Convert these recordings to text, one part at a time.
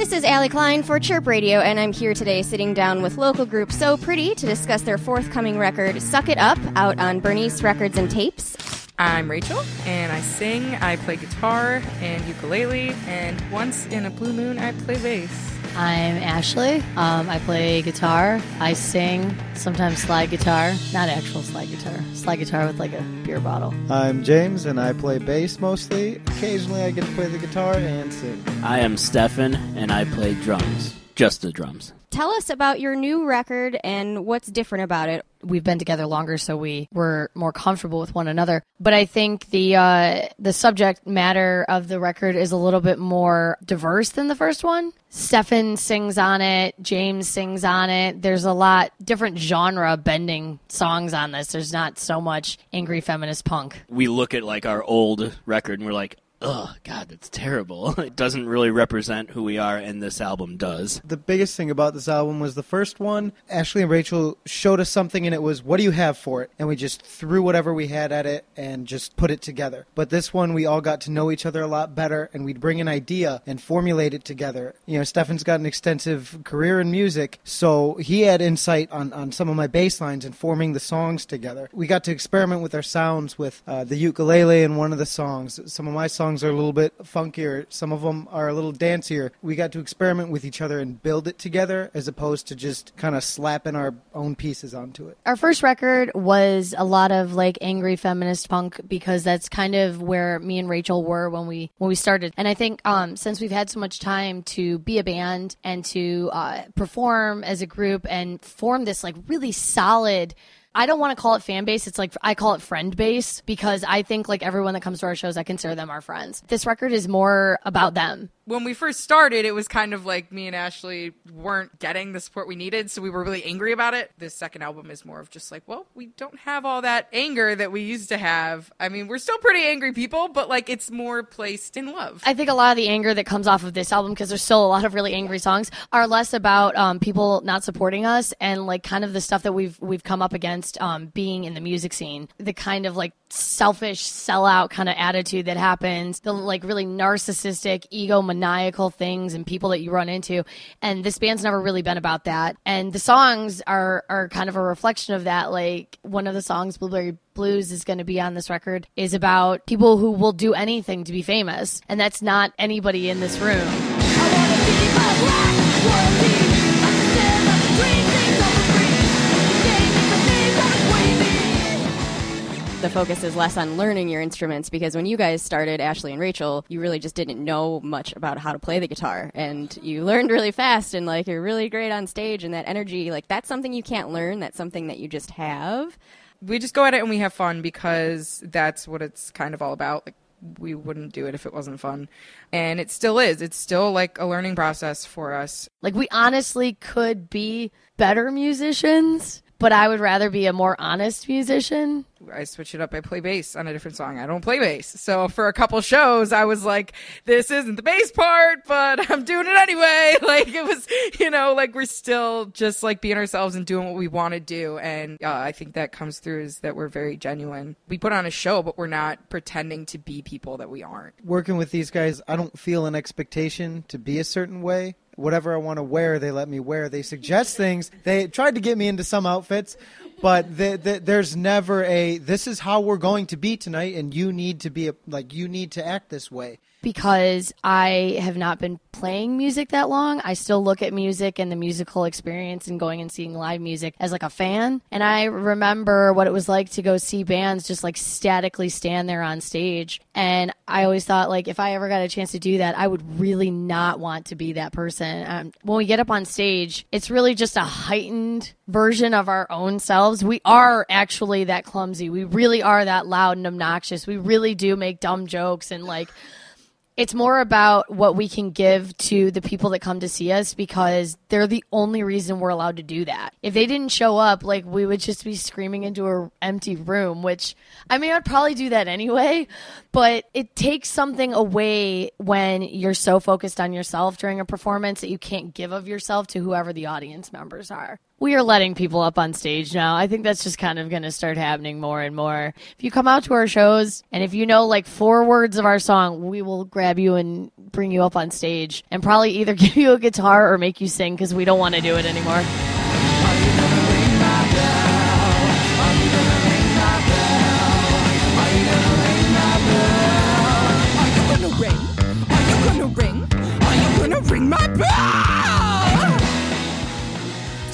This is Alli Klein for Chirp Radio, and I'm here today sitting down with local group So Pretty to discuss their forthcoming record, Suck It Up, out on Bernice Records and Tapes. I'm Rachel, and I sing, I play guitar and ukulele, and once in a blue moon, I play bass. I'm Ashley. Um, I play guitar. I sing, sometimes slide guitar. Not actual slide guitar. Slide guitar with like a beer bottle. I'm James, and I play bass mostly. Occasionally, I get to play the guitar and sing. I am Stefan, and I play drums. Just the drums. Tell us about your new record and what's different about it. We've been together longer, so we were more comfortable with one another. But I think the uh, the subject matter of the record is a little bit more diverse than the first one. Stefan sings on it, James sings on it. There's a lot different genre bending songs on this. There's not so much angry feminist punk. We look at like our old record and we're like, oh god that's terrible it doesn't really represent who we are and this album does The biggest thing about this album was the first one. Ashley and Rachel showed us something, and it was, What do you have for it? And we just threw whatever we had at it and just put it together. But this one, we all got to know each other a lot better, and we'd bring an idea and formulate it together. You know, Stefan's got an extensive career in music, so he had insight on, on some of my bass lines and forming the songs together. We got to experiment with our sounds with uh, the ukulele in one of the songs. Some of my songs are a little bit funkier, some of them are a little dancier. We got to experiment with each other and build it together as opposed to just kind of slapping our own pieces onto it. Our first record was a lot of like angry feminist punk because that's kind of where me and Rachel were when we when we started. And I think um, since we've had so much time to be a band and to uh, perform as a group and form this like really solid I don't want to call it fan base. It's like I call it friend base because I think like everyone that comes to our shows, I consider them our friends. This record is more about them. When we first started, it was kind of like me and Ashley weren't getting the support we needed, so we were really angry about it. This second album is more of just like, well, we don't have all that anger that we used to have. I mean, we're still pretty angry people, but like it's more placed in love. I think a lot of the anger that comes off of this album, because there's still a lot of really angry songs, are less about um, people not supporting us and like kind of the stuff that we've we've come up against um, being in the music scene. The kind of like selfish sellout kind of attitude that happens, the like really narcissistic, egomaniacal things and people that you run into. And this band's never really been about that. And the songs are are kind of a reflection of that. Like one of the songs, Blueberry Blues is going to be on this record is about people who will do anything to be famous. And that's not anybody in this room. The focus is less on learning your instruments because when you guys started, Ashley and Rachel, you really just didn't know much about how to play the guitar. And you learned really fast and like you're really great on stage and that energy, like that's something you can't learn. That's something that you just have. we just go at it and we have fun because that's what it's kind of all about. Like we wouldn't do it if it wasn't fun. And it still is. It's still like a learning process for us. Like we honestly could be better musicians, but I would rather be a more honest musician. I switch it up. I play bass on a different song. I don't play bass. So for a couple shows, I was like, this isn't the bass part, but I'm doing it anyway. Like it was, you know, like we're still just like being ourselves and doing what we want to do. And uh, I think that comes through is that we're very genuine. We put on a show, but we're not pretending to be people that we aren't. Working with these guys, I don't feel an expectation to be a certain way. Whatever I want to wear, they let me wear. They suggest things. They tried to get me into some outfits, but the, the, there's never a this is how we're going to be tonight, and you need to be a, like you need to act this way. Because I have not been playing music that long. I still look at music and the musical experience and going and seeing live music as like a fan. And I remember what it was like to go see bands just like statically stand there on stage. And I always thought like if I ever got a chance to do that, I would really not want to be that person. Um, when we get up on stage, it's really just a heightened version of our own selves. We are actually that clumsy. We really are that loud and obnoxious. We really do make dumb jokes and like it's more about what we can give to the people that come to see us because they're the only reason we're allowed to do that. If they didn't show up, like we would just be screaming into an empty room, which I mean, I'd probably do that anyway, but it takes something away when you're so focused on yourself during a performance that you can't give of yourself to whoever the audience members are. We are letting people up on stage now. I think that's just kind of going to start happening more and more. If you come out to our shows and if you know like four words of our song, we will grab you and bring you up on stage and probably either give you a guitar or make you sing because we don't want to do it anymore.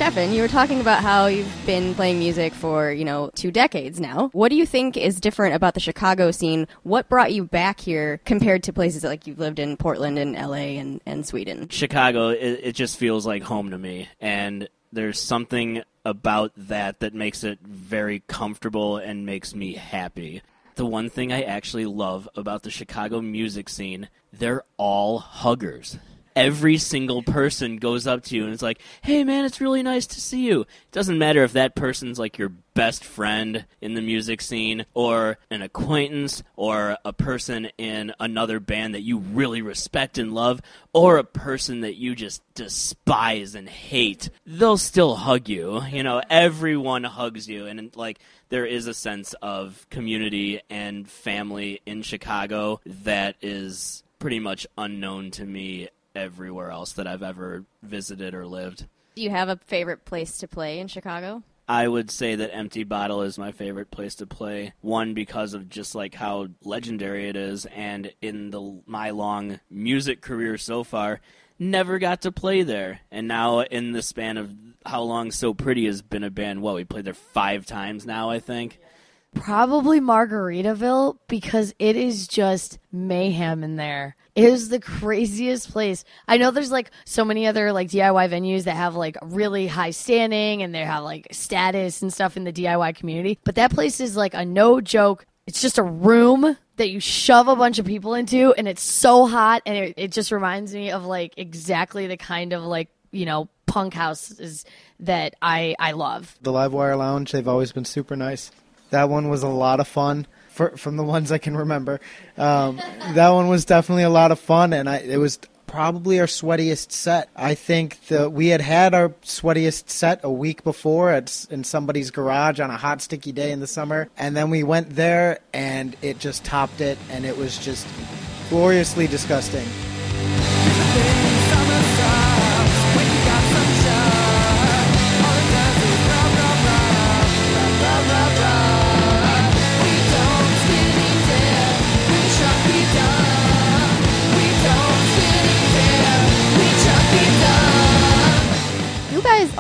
Stefan, you were talking about how you've been playing music for, you know, two decades now. What do you think is different about the Chicago scene? What brought you back here compared to places like you've lived in Portland and LA and, and Sweden? Chicago, it, it just feels like home to me, and there's something about that that makes it very comfortable and makes me happy. The one thing I actually love about the Chicago music scene, they're all huggers. Every single person goes up to you and it's like, hey man, it's really nice to see you. It doesn't matter if that person's like your best friend in the music scene or an acquaintance or a person in another band that you really respect and love or a person that you just despise and hate. They'll still hug you. You know, everyone hugs you and like there is a sense of community and family in Chicago that is pretty much unknown to me everywhere else that I've ever visited or lived. Do you have a favorite place to play in Chicago? I would say that Empty Bottle is my favorite place to play. One because of just like how legendary it is, and in the my long music career so far, never got to play there. And now in the span of how long So Pretty has been a band, what we played there five times now, I think. Probably Margaritaville because it is just mayhem in there. It is the craziest place. I know there's like so many other like DIY venues that have like really high standing and they have like status and stuff in the DIY community, but that place is like a no joke. It's just a room that you shove a bunch of people into and it's so hot and it, it just reminds me of like exactly the kind of like, you know, punk houses that I I love. The Livewire Lounge, they've always been super nice. That one was a lot of fun. For, from the ones I can remember, um, that one was definitely a lot of fun, and I, it was probably our sweatiest set. I think that we had had our sweatiest set a week before at in somebody's garage on a hot, sticky day in the summer, and then we went there, and it just topped it, and it was just gloriously disgusting.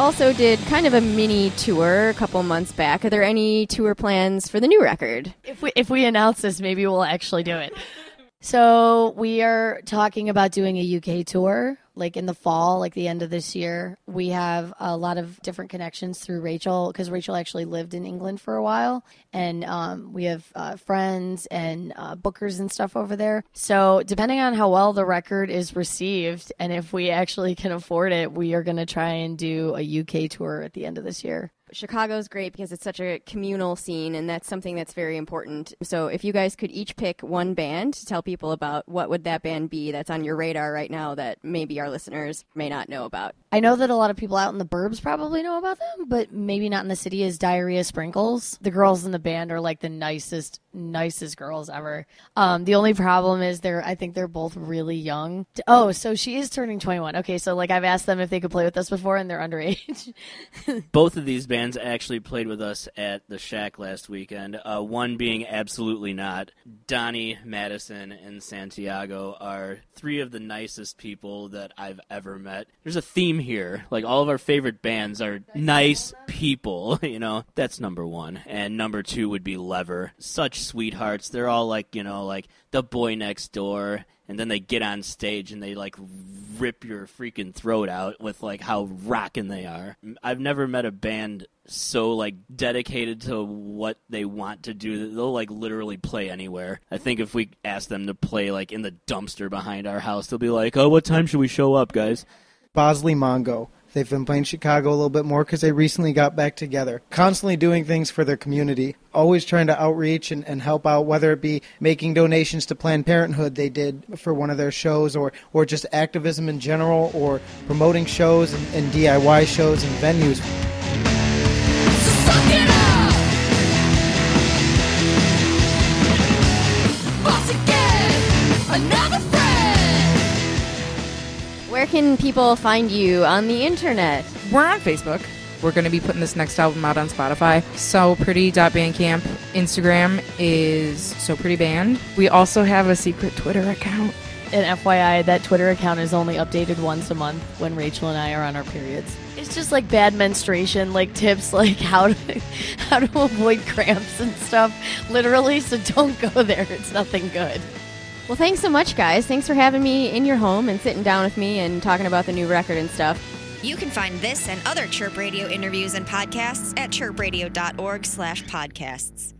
Also did kind of a mini tour a couple months back. Are there any tour plans for the new record? If we if we announce this, maybe we'll actually do it. So we are talking about doing a UK tour, like in the fall, like the end of this year. We have a lot of different connections through Rachel because Rachel actually lived in England for a while, and um, we have uh, friends and uh, bookers and stuff over there. So depending on how well the record is received and if we actually can afford it, we are going to try and do a UK tour at the end of this year. Chicago's great because it's such a communal scene, and that's something that's very important. So, if you guys could each pick one band to tell people about, what would that band be that's on your radar right now that maybe our listeners may not know about? I know that a lot of people out in the burbs probably know about them, but maybe not in the city is Diarrhea Sprinkles. The girls in the band are like the nicest, nicest girls ever. Um, the only problem is they're, I think they're both really young. Oh, so she is turning 21. Okay, so like I've asked them if they could play with us before and they're underage. Both of these bands actually played with us at the Shack last weekend. Uh, one being absolutely not. Donnie, Madison, and Santiago are three of the nicest people that I've ever met. There's a theme here. Like all of our favorite bands are nice people, you know. That's number 1. And number 2 would be Lever. Such sweethearts. They're all like, you know, like the boy next door and then they get on stage and they like rip your freaking throat out with like how rockin' they are. I've never met a band so like dedicated to what they want to do they'll like literally play anywhere. I think if we ask them to play like in the dumpster behind our house, they'll be like, "Oh, what time should we show up, guys?" Bosley Mongo. They've been playing Chicago a little bit more because they recently got back together. Constantly doing things for their community. Always trying to outreach and, and help out, whether it be making donations to Planned Parenthood they did for one of their shows, or, or just activism in general, or promoting shows and, and DIY shows and venues. Can people find you on the internet? We're on Facebook. We're going to be putting this next album out on Spotify. So pretty.bandcamp. Instagram is so pretty band. We also have a secret Twitter account. And FYI, that Twitter account is only updated once a month when Rachel and I are on our periods. It's just like bad menstruation, like tips, like how to how to avoid cramps and stuff. Literally, so don't go there. It's nothing good. Well, thanks so much, guys. Thanks for having me in your home and sitting down with me and talking about the new record and stuff. You can find this and other Chirp Radio interviews and podcasts at chirpradio.org slash podcasts.